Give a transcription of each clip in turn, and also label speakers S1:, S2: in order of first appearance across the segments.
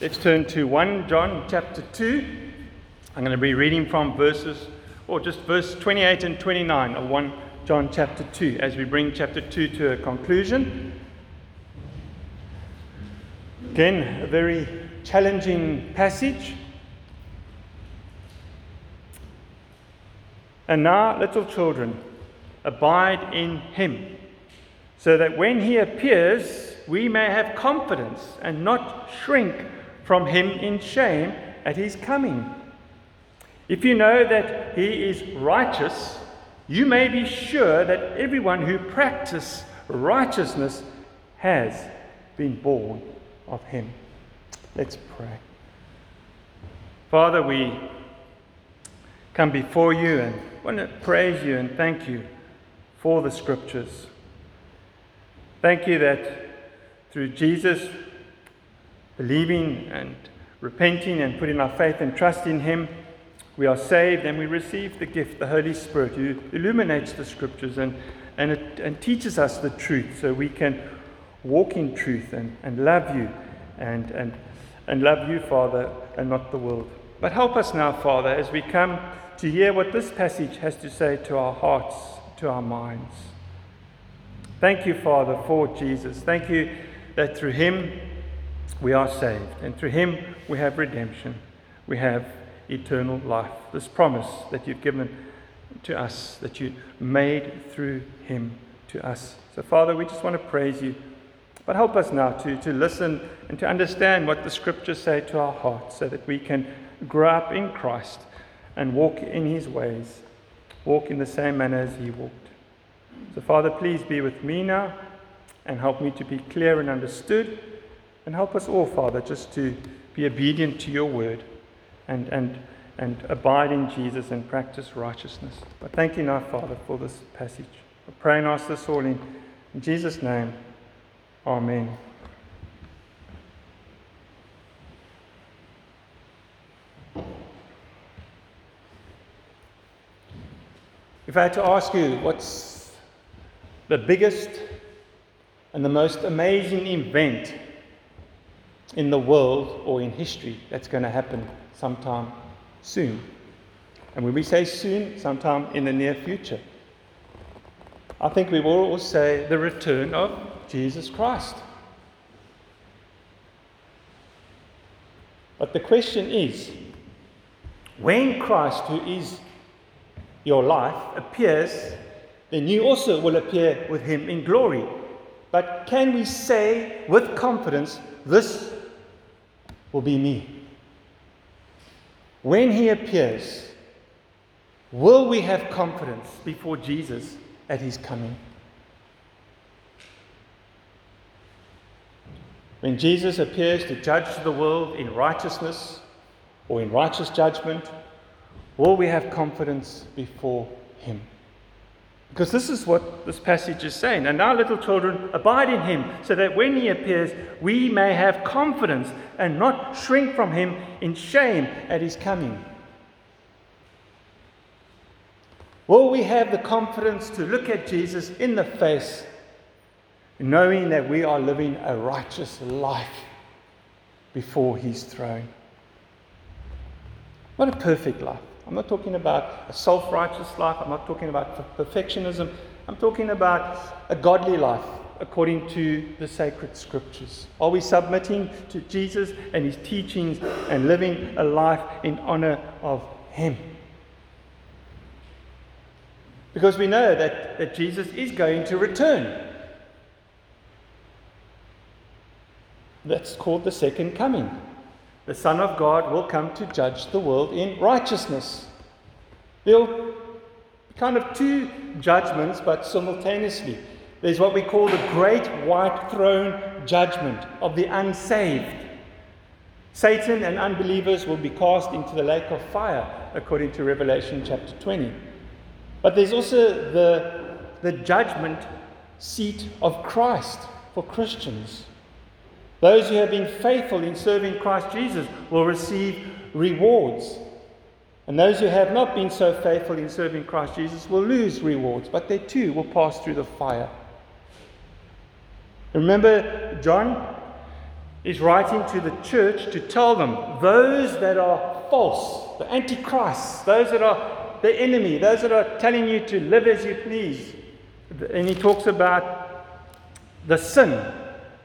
S1: Let's turn to 1 John chapter 2. I'm going to be reading from verses, or just verse 28 and 29 of 1 John chapter 2 as we bring chapter 2 to a conclusion. Again, a very challenging passage. And now, little children, abide in him, so that when he appears, we may have confidence and not shrink from him in shame at his coming. If you know that he is righteous, you may be sure that everyone who practices righteousness has been born of him. Let's pray. Father, we come before you and want to praise you and thank you for the scriptures. Thank you that through Jesus, believing and repenting and putting our faith and trust in him, we are saved and we receive the gift, the Holy Spirit, who illuminates the scriptures and, and, it, and teaches us the truth so we can walk in truth and, and love you and, and, and love you, Father, and not the world. But help us now, Father, as we come to hear what this passage has to say to our hearts, to our minds. Thank you, Father, for Jesus. Thank you that through him we are saved, and through him we have redemption. We have eternal life. This promise that you've given to us, that you made through him to us. So, Father, we just want to praise you. But help us now to, to listen and to understand what the scriptures say to our hearts so that we can grow up in Christ and walk in his ways, walk in the same manner as he walked. So, Father, please be with me now and help me to be clear and understood. And help us all, Father, just to be obedient to your word and, and, and abide in Jesus and practice righteousness. But thank you now, Father, for this passage. I pray and ask this all in, in Jesus' name. Amen. If I had to ask you what's the biggest and the most amazing event in the world or in history that's going to happen sometime soon. And when we say soon, sometime in the near future, I think we will all say the return of Jesus Christ. But the question is when Christ, who is your life, appears, then you also will appear with him in glory. But can we say with confidence, This will be me? When he appears, will we have confidence before Jesus at his coming? When Jesus appears to judge the world in righteousness or in righteous judgment, will we have confidence before him? Because this is what this passage is saying. And now, little children, abide in him, so that when he appears, we may have confidence and not shrink from him in shame at his coming. Will we have the confidence to look at Jesus in the face, knowing that we are living a righteous life before his throne? What a perfect life. I'm not talking about a self righteous life. I'm not talking about perfectionism. I'm talking about a godly life according to the sacred scriptures. Are we submitting to Jesus and his teachings and living a life in honor of him? Because we know that, that Jesus is going to return. That's called the second coming the Son of God will come to judge the world in righteousness. There'll kind of two judgments, but simultaneously. There's what we call the great white throne judgment of the unsaved. Satan and unbelievers will be cast into the lake of fire, according to Revelation chapter 20. But there's also the, the judgment seat of Christ for Christians. Those who have been faithful in serving Christ Jesus will receive rewards. And those who have not been so faithful in serving Christ Jesus will lose rewards, but they too will pass through the fire. Remember John is writing to the church to tell them those that are false, the antichrists, those that are the enemy, those that are telling you to live as you please. And he talks about the sin.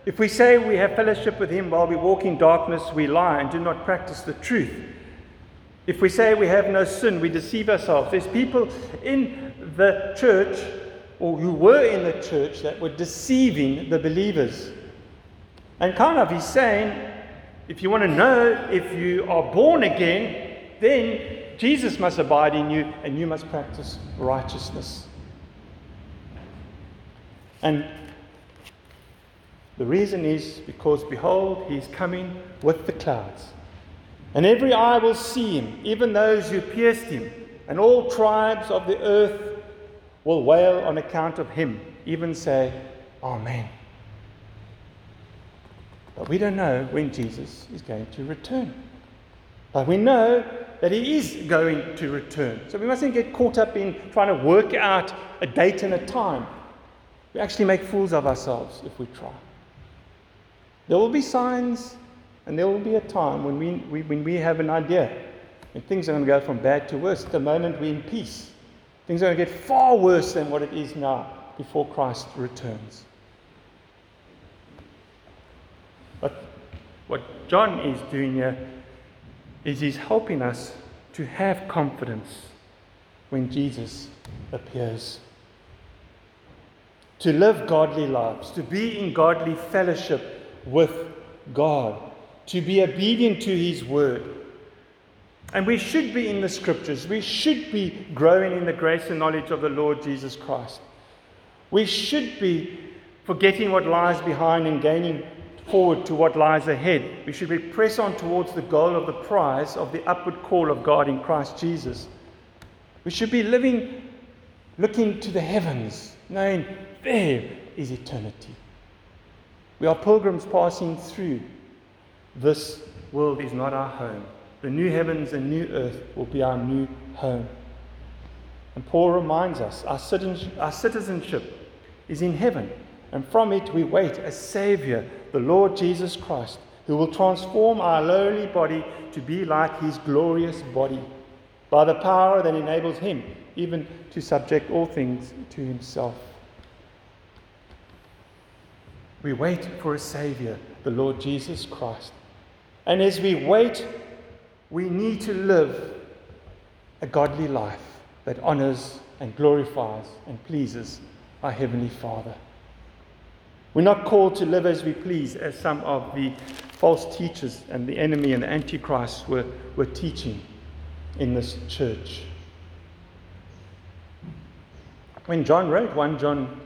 S1: If we say we have fellowship with him while we walk in darkness, we lie and do not practice the truth. If we say we have no sin, we deceive ourselves. There's people in the church, or who were in the church, that were deceiving the believers. And kind of, he's saying, if you want to know if you are born again, then Jesus must abide in you and you must practice righteousness. And the reason is because, behold, he is coming with the clouds. And every eye will see him, even those who pierced him, and all tribes of the earth will wail on account of him, even say, Amen. But we don't know when Jesus is going to return. But we know that he is going to return. So we mustn't get caught up in trying to work out a date and a time. We actually make fools of ourselves if we try. There will be signs, and there will be a time when we, we when we have an idea, and things are going to go from bad to worse. At the moment, we're in peace. Things are going to get far worse than what it is now before Christ returns. But what John is doing here is he's helping us to have confidence when Jesus appears. To live godly lives, to be in godly fellowship with God, to be obedient to His word. And we should be in the scriptures. We should be growing in the grace and knowledge of the Lord Jesus Christ. We should be forgetting what lies behind and gaining forward to what lies ahead. We should be press on towards the goal of the prize of the upward call of God in Christ Jesus. We should be living, looking to the heavens, knowing there is eternity. We are pilgrims passing through. This world is not our home. The new heavens and new earth will be our new home. And Paul reminds us our citizenship is in heaven, and from it we wait a Savior the Lord Jesus Christ, who will transform our lowly body to be like his glorious body by the power that enables him even to subject all things to himself. We wait for a Savior, the Lord Jesus Christ. And as we wait, we need to live a godly life that honors and glorifies and pleases our Heavenly Father. We're not called to live as we please, as some of the false teachers and the enemy and the Antichrist were, were teaching in this church. When John wrote 1 John,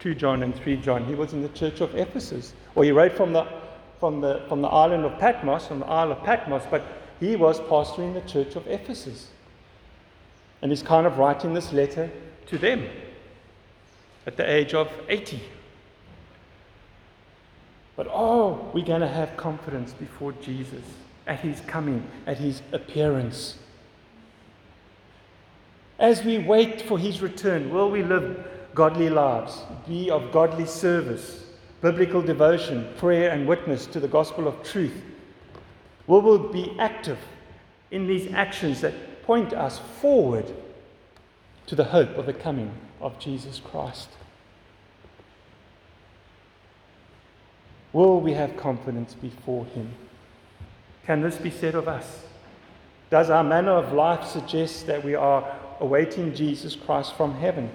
S1: 2 John, and 3 John, he was in the church of Ephesus. Or he wrote from the, from the, from the island of Patmos, from the Isle of Patmos, but he was pastoring the church of Ephesus. And he's kind of writing this letter to them at the age of 80. But oh, we're going to have confidence before Jesus at his coming, at his appearance. As we wait for his return, will we live godly lives, be of godly service, biblical devotion, prayer, and witness to the gospel of truth? We Will be active in these actions that point us forward to the hope of the coming of Jesus Christ? Will we have confidence before Him? Can this be said of us? Does our manner of life suggest that we are awaiting Jesus Christ from heaven?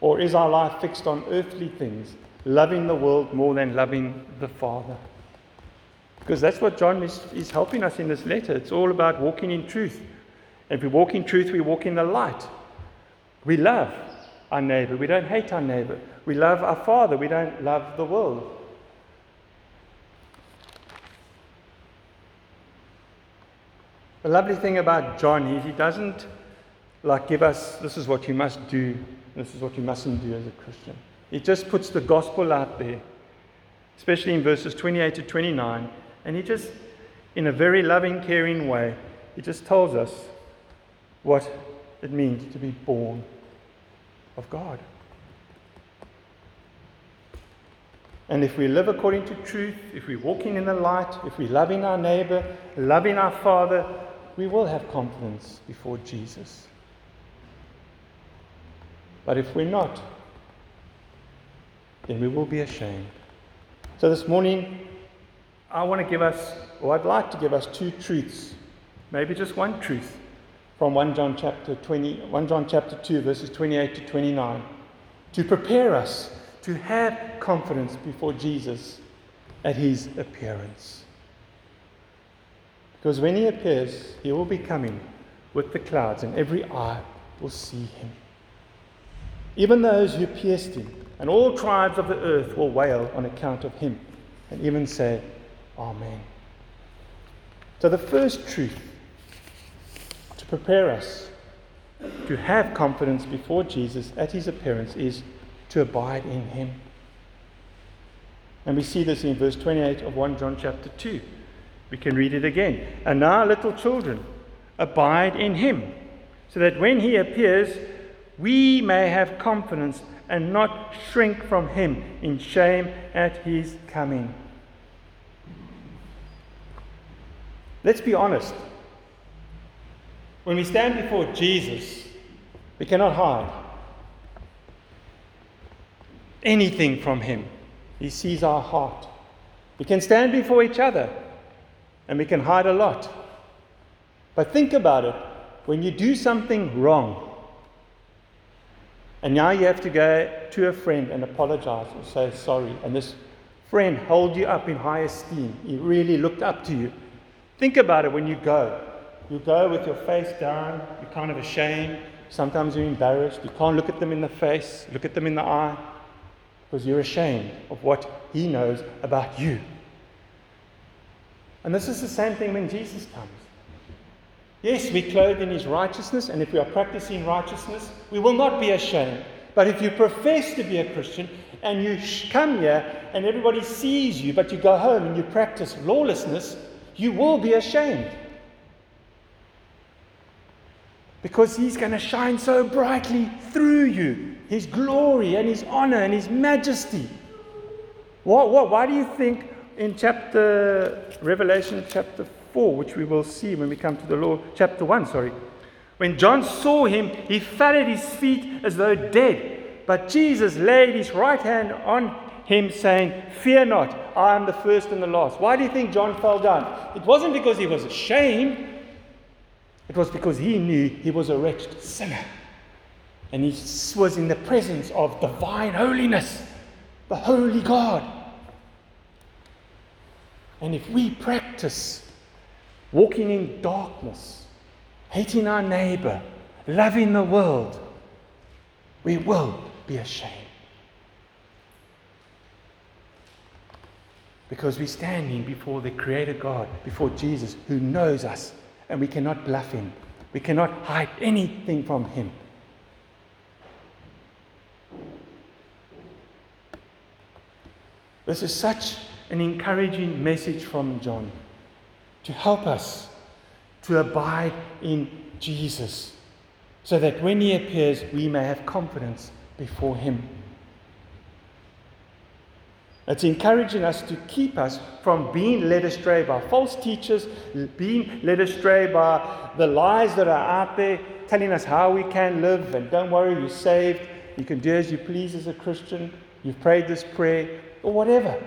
S1: Or is our life fixed on earthly things, loving the world more than loving the Father? Because that's what John is, is helping us in this letter. It's all about walking in truth. And if we walk in truth, we walk in the light. We love our neighbor. We don't hate our neighbor. We love our Father. We don't love the world. The lovely thing about John is he doesn't like give us this is what you must do, this is what you mustn't do as a Christian. He just puts the gospel out there, especially in verses 28 to 29, and he just, in a very loving, caring way, he just tells us what it means to be born of God. And if we live according to truth, if we're walking in the light, if we're loving our neighbor, loving our Father, we will have confidence before Jesus. But if we're not, then we will be ashamed. So this morning, I want to give us, or I'd like to give us two truths, maybe just one truth from 1 John chapter 20, 1 John chapter 2, verses 28 to 29, to prepare us to have confidence before Jesus at his appearance. Because when he appears, he will be coming with the clouds, and every eye will see him. Even those who pierced him, and all tribes of the earth will wail on account of him, and even say, Amen. So, the first truth to prepare us to have confidence before Jesus at his appearance is to abide in him. And we see this in verse 28 of 1 John chapter 2. We can read it again. And now, little children, abide in him, so that when he appears, we may have confidence and not shrink from him in shame at his coming. Let's be honest. When we stand before Jesus, we cannot hide anything from him. He sees our heart. We can stand before each other and we can hide a lot. But think about it when you do something wrong, and now you have to go to a friend and apologize or say sorry, and this friend hold you up in high esteem. He really looked up to you. Think about it when you go. You go with your face down, you're kind of ashamed. Sometimes you're embarrassed. You can't look at them in the face, look at them in the eye, because you're ashamed of what he knows about you. And this is the same thing when Jesus comes. Yes, we clothed in his righteousness, and if we are practicing righteousness, we will not be ashamed. But if you profess to be a Christian and you come here and everybody sees you, but you go home and you practice lawlessness, you will be ashamed. Because he's going to shine so brightly through you his glory and his honor and his majesty. What, what, why do you think in chapter Revelation chapter 4, which we will see when we come to the law, chapter 1, sorry, when John saw him, he fell at his feet as though dead. But Jesus laid his right hand on him, saying, Fear not, I am the first and the last. Why do you think John fell down? It wasn't because he was ashamed, it was because he knew he was a wretched sinner. And he was in the presence of divine holiness, the holy God. And if we practice walking in darkness, hating our neighbor, loving the world, we will be ashamed. Because we're standing before the Creator God, before Jesus, who knows us, and we cannot bluff Him. We cannot hide anything from Him. This is such an encouraging message from John to help us to abide in Jesus so that when he appears, we may have confidence before him. It's encouraging us to keep us from being led astray by false teachers, being led astray by the lies that are out there telling us how we can live. And don't worry, you're saved. You can do as you please as a Christian. You've prayed this prayer, or whatever.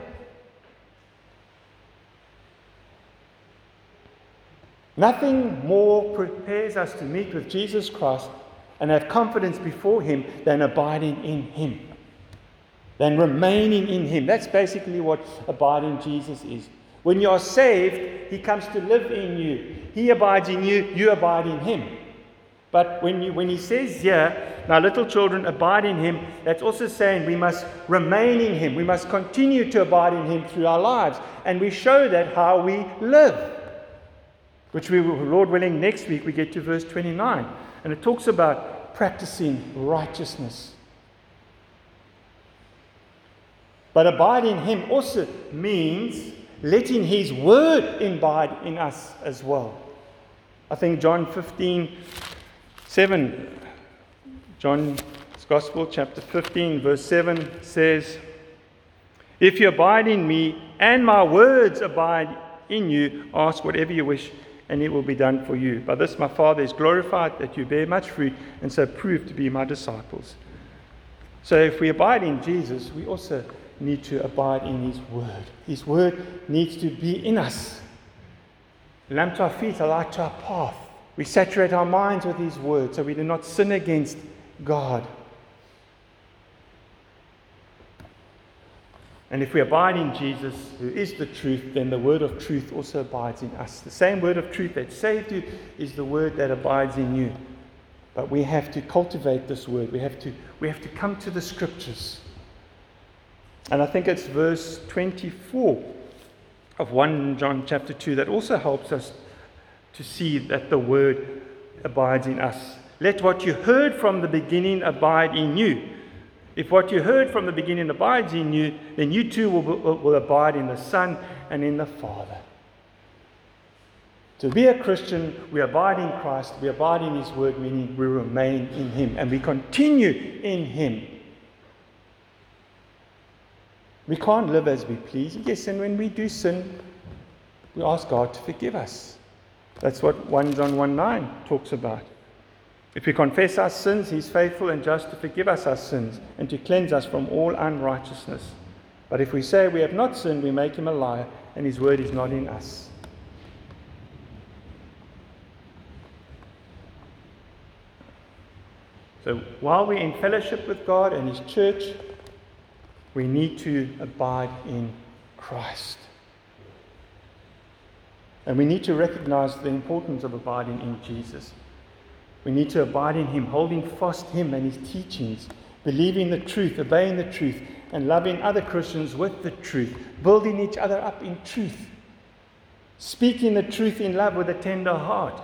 S1: Nothing more prepares us to meet with Jesus Christ and have confidence before Him than abiding in Him, than remaining in Him. That's basically what abiding in Jesus is. When you are saved, He comes to live in you. He abides in you, you abide in Him. But when, you, when He says here, now little children abide in Him, that's also saying we must remain in Him. We must continue to abide in Him through our lives. And we show that how we live which we will, Lord willing, next week we get to verse 29. And it talks about practicing righteousness. But abide in Him also means letting His word abide in us as well. I think John 15, 7, John's Gospel, chapter 15, verse 7 says, If you abide in me and my words abide in you, ask whatever you wish, and it will be done for you. By this my Father is glorified, that you bear much fruit, and so prove to be my disciples. So if we abide in Jesus, we also need to abide in His Word. His Word needs to be in us. lamp to our feet, a light to our path. We saturate our minds with His Word so we do not sin against God. And if we abide in Jesus, who is the truth, then the word of truth also abides in us. The same word of truth that saved you is the word that abides in you. But we have to cultivate this word. We have to, we have to come to the scriptures. And I think it's verse 24 of 1 John chapter 2 that also helps us to see that the word abides in us. Let what you heard from the beginning abide in you. If what you heard from the beginning abides in you, then you too will, will, abide in the Son and in the Father. To be a Christian, we abide in Christ, we abide in His Word, meaning we remain in Him, and we continue in Him. We can't live as we please. Yes, and when we do sin, we ask God to forgive us. That's what 1 John 1 9 talks about. If we confess our sins, He's faithful and just to forgive us our sins and to cleanse us from all unrighteousness. But if we say we have not sinned, we make Him a liar, and His word is not in us. So while we're in fellowship with God and His church, we need to abide in Christ. And we need to recognize the importance of abiding in Jesus. We need to abide in Him, holding fast Him and His teachings, believing the truth, obeying the truth, and loving other Christians with the truth, building each other up in truth, speaking the truth in love with a tender heart,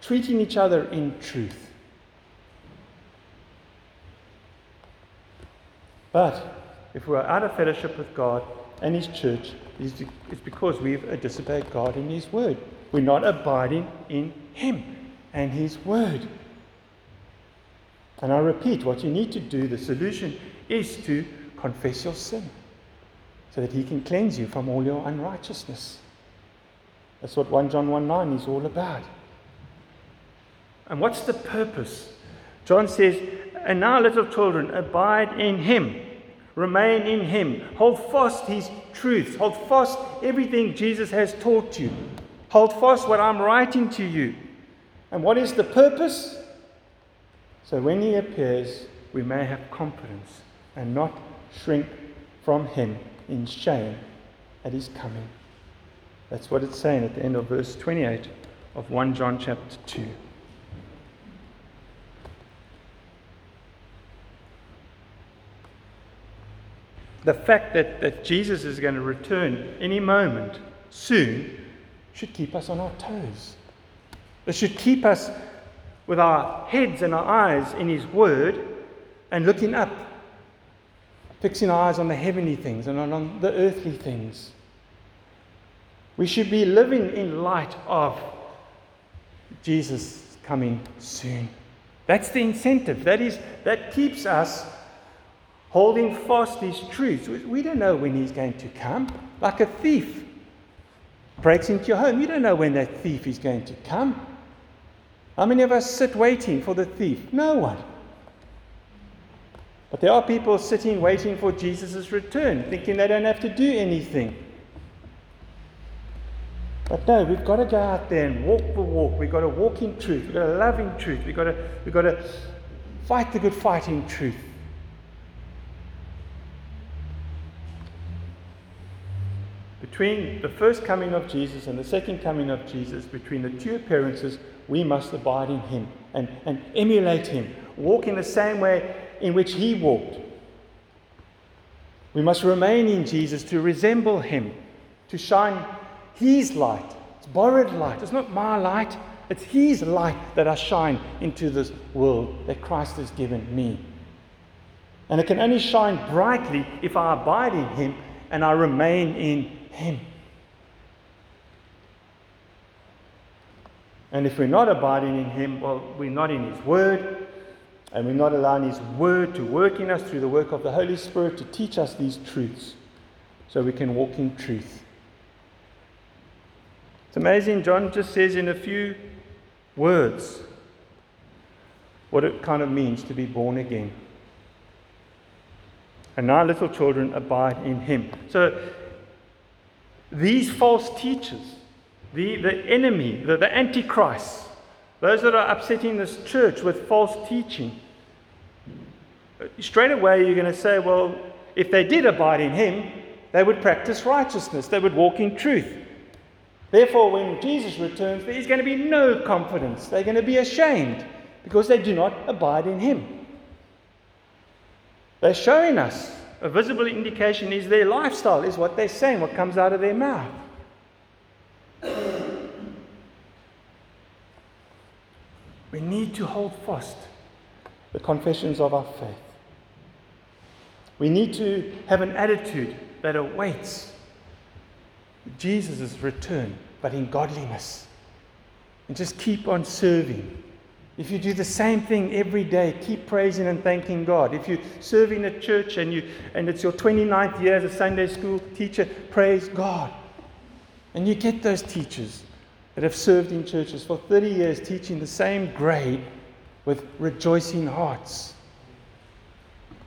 S1: treating each other in truth. But if we're out of fellowship with God and His church, it's because we've disobeyed God in His word. We're not abiding in Him and His Word. And I repeat, what you need to do, the solution is to confess your sin so that He can cleanse you from all your unrighteousness. That's what 1 John 1 9 is all about. And what's the purpose? John says, And now, little children, abide in Him, remain in Him, hold fast His truths, hold fast everything Jesus has taught you, hold fast what I'm writing to you. And what is the purpose? So when he appears, we may have confidence and not shrink from him in shame at his coming. That's what it's saying at the end of verse 28 of 1 John chapter 2. The fact that, that Jesus is going to return any moment soon should keep us on our toes. It should keep us with our heads and our eyes in His Word and looking up, fixing our eyes on the heavenly things and on the earthly things. We should be living in light of Jesus coming soon. That's the incentive. That is that keeps us holding fast these truths. We don't know when he's going to come. Like a thief breaks into your home. You don't know when that thief is going to come. How many of us sit waiting for the thief? No one. But there are people sitting waiting for Jesus' return, thinking they don't have to do anything. But no, we've got to go out there and walk the walk. We've got to walk in truth. We've got to love in truth. We've got to, we've got to fight the good fight in truth. Between the first coming of Jesus and the second coming of Jesus, between the two appearances, we must abide in him and, and emulate him, walk in the same way in which he walked. We must remain in Jesus to resemble him, to shine his light. It's borrowed light, it's not my light, it's his light that I shine into this world that Christ has given me. And it can only shine brightly if I abide in him and I remain in him. And if we're not abiding in Him, well, we're not in His Word, and we're not allowing His Word to work in us through the work of the Holy Spirit to teach us these truths. so we can walk in truth. It's amazing, John just says in a few words what it kind of means to be born again. And now little children abide in him. So these false teachers, the, the enemy, the, the antichrist, those that are upsetting this church with false teaching, uh, straight away you're going to say, well, if they did abide in him, they would practice righteousness, they would walk in truth. Therefore, when Jesus returns, there is going to be no confidence. They're going to be ashamed because they do not abide in him. They're showing us a visible indication is their lifestyle, is what they're saying, what comes out of their mouth. We need to hold fast the confessions of our faith. We need to have an attitude that awaits Jesus' return, but in godliness. And just keep on serving. If you do the same thing every day, keep praising and thanking God. If you're serving a church and, you, and it's your 29th year as a Sunday school teacher, praise God. And you get those teachers that have served in churches for 30 years teaching the same grade with rejoicing hearts.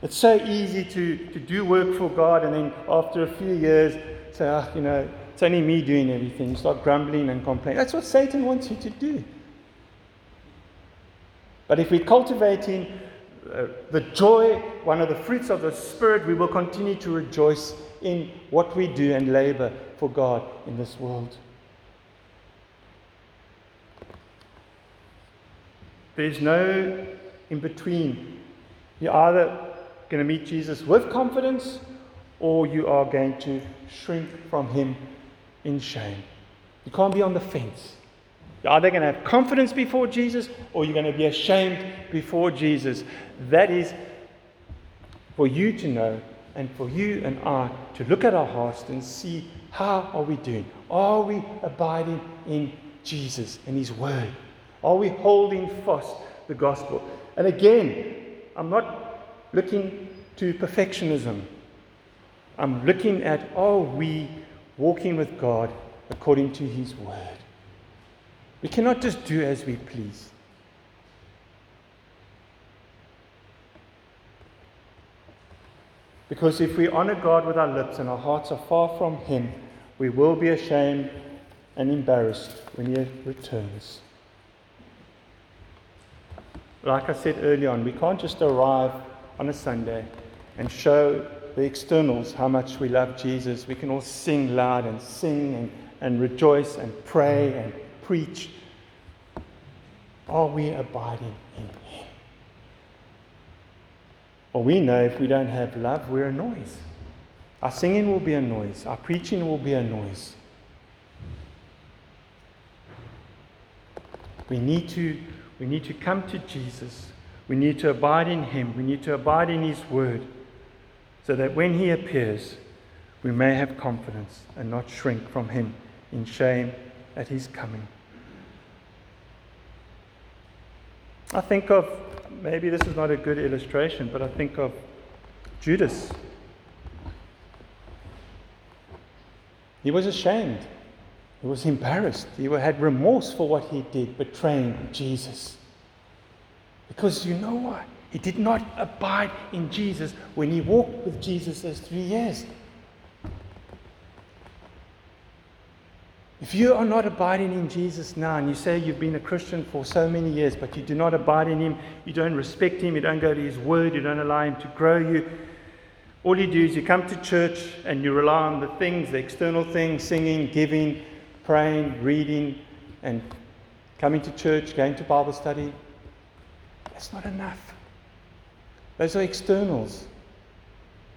S1: It's so easy to, to do work for God and then after a few years say, oh, you know, it's only me doing everything. You start grumbling and complaining. That's what Satan wants you to do. But if we're cultivating uh, the joy, one of the fruits of the Spirit, we will continue to rejoice in what we do and labor for God in this world. There's no in between. You're either going to meet Jesus with confidence or you are going to shrink from him in shame. You can't be on the fence. You're either going to have confidence before Jesus or you're going to be ashamed before Jesus. That is for you to know and for you and I to look at our hearts and see how are we doing? Are we abiding in Jesus and his word? Are we holding fast the gospel? And again, I'm not looking to perfectionism. I'm looking at are we walking with God according to his word? We cannot just do as we please. Because if we honor God with our lips and our hearts are far from Him, we will be ashamed and embarrassed when He returns. Like I said earlier on, we can't just arrive on a Sunday and show the externals how much we love Jesus. We can all sing loud and sing and, and rejoice and pray and preach. Are we abiding in Him? Well, we know if we don't have love, we're a noise. Our singing will be a noise, our preaching will be a noise. We need to we need to come to Jesus. We need to abide in Him. We need to abide in His Word so that when He appears, we may have confidence and not shrink from Him in shame at His coming. I think of, maybe this is not a good illustration, but I think of Judas. He was ashamed. He was embarrassed. He had remorse for what he did, betraying Jesus. Because you know what? He did not abide in Jesus when he walked with Jesus those three years. If you are not abiding in Jesus now, and you say you've been a Christian for so many years, but you do not abide in Him, you don't respect Him, you don't go to His Word, you don't allow Him to grow you, all you do is you come to church and you rely on the things, the external things, singing, giving, praying, reading, and coming to church, going to Bible study, that's not enough. Those are externals.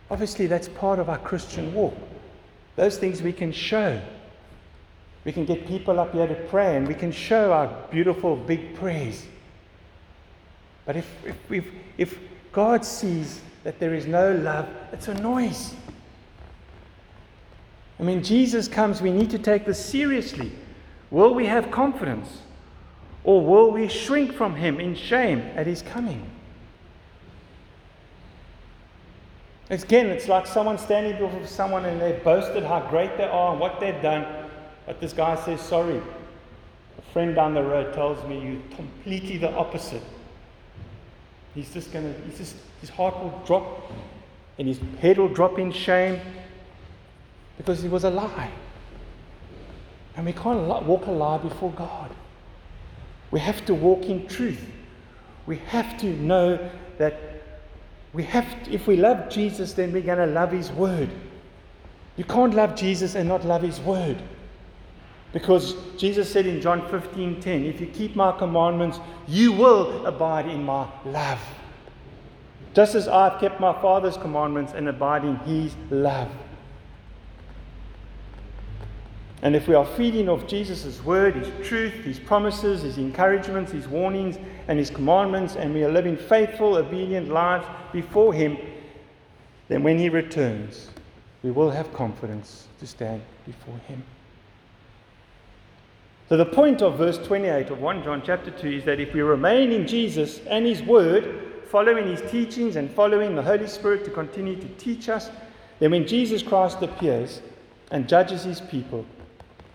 S1: Obviously, that's part of our Christian walk. Those things we can show. We can get people up here to pray and we can show our beautiful big prayers. But if, if, if, if God sees that there is no love, it's a noise. I mean, Jesus comes, we need to take this seriously. Will we have confidence? Or will we shrink from him in shame at his coming? Again, it's like someone standing before someone and they've boasted how great they are and what they've done, but this guy says, Sorry. A friend down the road tells me you're completely the opposite. He's just going to, he's just, his heart will drop and his head will drop in shame because it was a lie. And we can't walk a lie before God. We have to walk in truth. We have to know that we have to, if we love Jesus, then we're going to love his word. You can't love Jesus and not love his word. Because Jesus said in John 15 10, if you keep my commandments, you will abide in my love. Just as I've kept my Father's commandments and abide in his love. And if we are feeding off Jesus' word, his truth, his promises, his encouragements, his warnings, and his commandments, and we are living faithful, obedient lives before him, then when he returns, we will have confidence to stand before him. So, the point of verse 28 of 1 John chapter 2 is that if we remain in Jesus and His Word, following His teachings and following the Holy Spirit to continue to teach us, then when Jesus Christ appears and judges His people,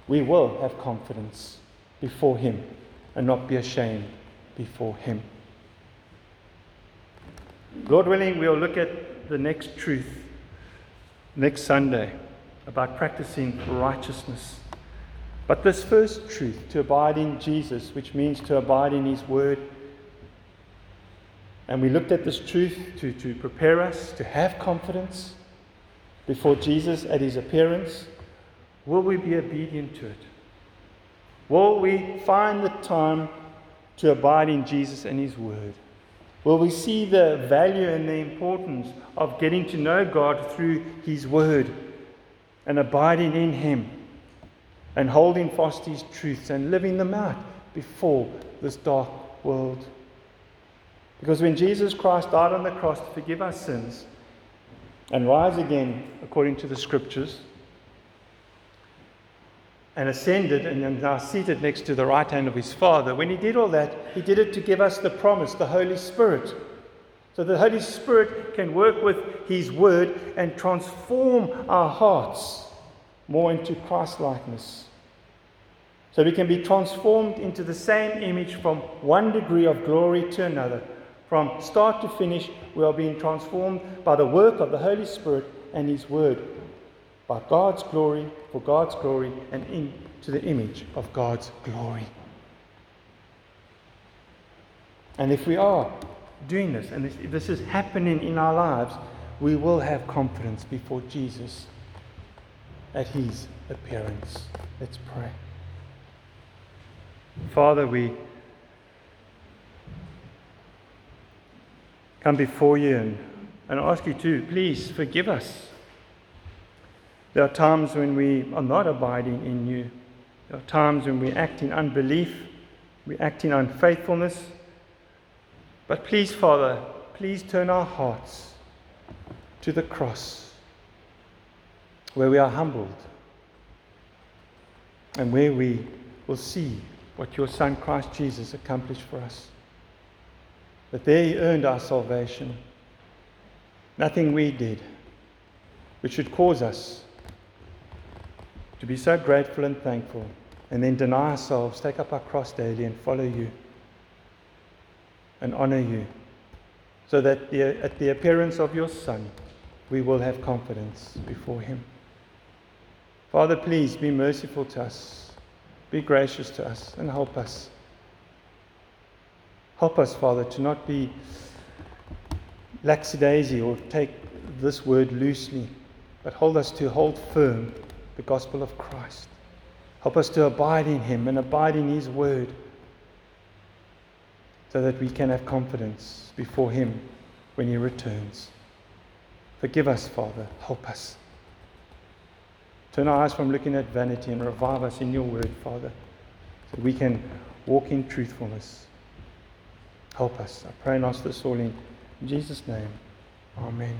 S1: we will have confidence before Him and not be ashamed before Him. Lord willing, we'll look at the next truth next Sunday about practicing righteousness. But this first truth, to abide in Jesus, which means to abide in His Word, and we looked at this truth to, to prepare us to have confidence before Jesus at His appearance. Will we be obedient to it? Will we find the time to abide in Jesus and His Word? Will we see the value and the importance of getting to know God through His Word and abiding in Him? And holding fast these truths and living them out before this dark world. Because when Jesus Christ died on the cross to forgive our sins and rise again according to the scriptures and ascended and is now seated next to the right hand of his Father, when he did all that, he did it to give us the promise, the Holy Spirit. So the Holy Spirit can work with his word and transform our hearts more into Christ likeness. So we can be transformed into the same image from one degree of glory to another. From start to finish, we are being transformed by the work of the Holy Spirit and His Word, by God's glory, for God's glory, and into the image of God's glory. And if we are doing this, and if this is happening in our lives, we will have confidence before Jesus at his appearance. Let's pray. Father, we come before you and, and ask you to please forgive us. There are times when we are not abiding in you. There are times when we act in unbelief, we act in unfaithfulness. But please, Father, please turn our hearts to the cross where we are humbled and where we will see what your Son Christ Jesus accomplished for us. That there he earned our salvation. Nothing we did, which should cause us to be so grateful and thankful, and then deny ourselves, take up our cross daily, and follow you and honor you, so that the, at the appearance of your Son, we will have confidence before him. Father, please be merciful to us. Be gracious to us and help us. Help us, Father, to not be lackadaisy or take this word loosely, but hold us to hold firm the gospel of Christ. Help us to abide in Him and abide in His word so that we can have confidence before Him when He returns. Forgive us, Father. Help us. Turn our eyes from looking at vanity and revive us in your word, Father, so we can walk in truthfulness. Help us. I pray and ask this all in Jesus' name. Amen.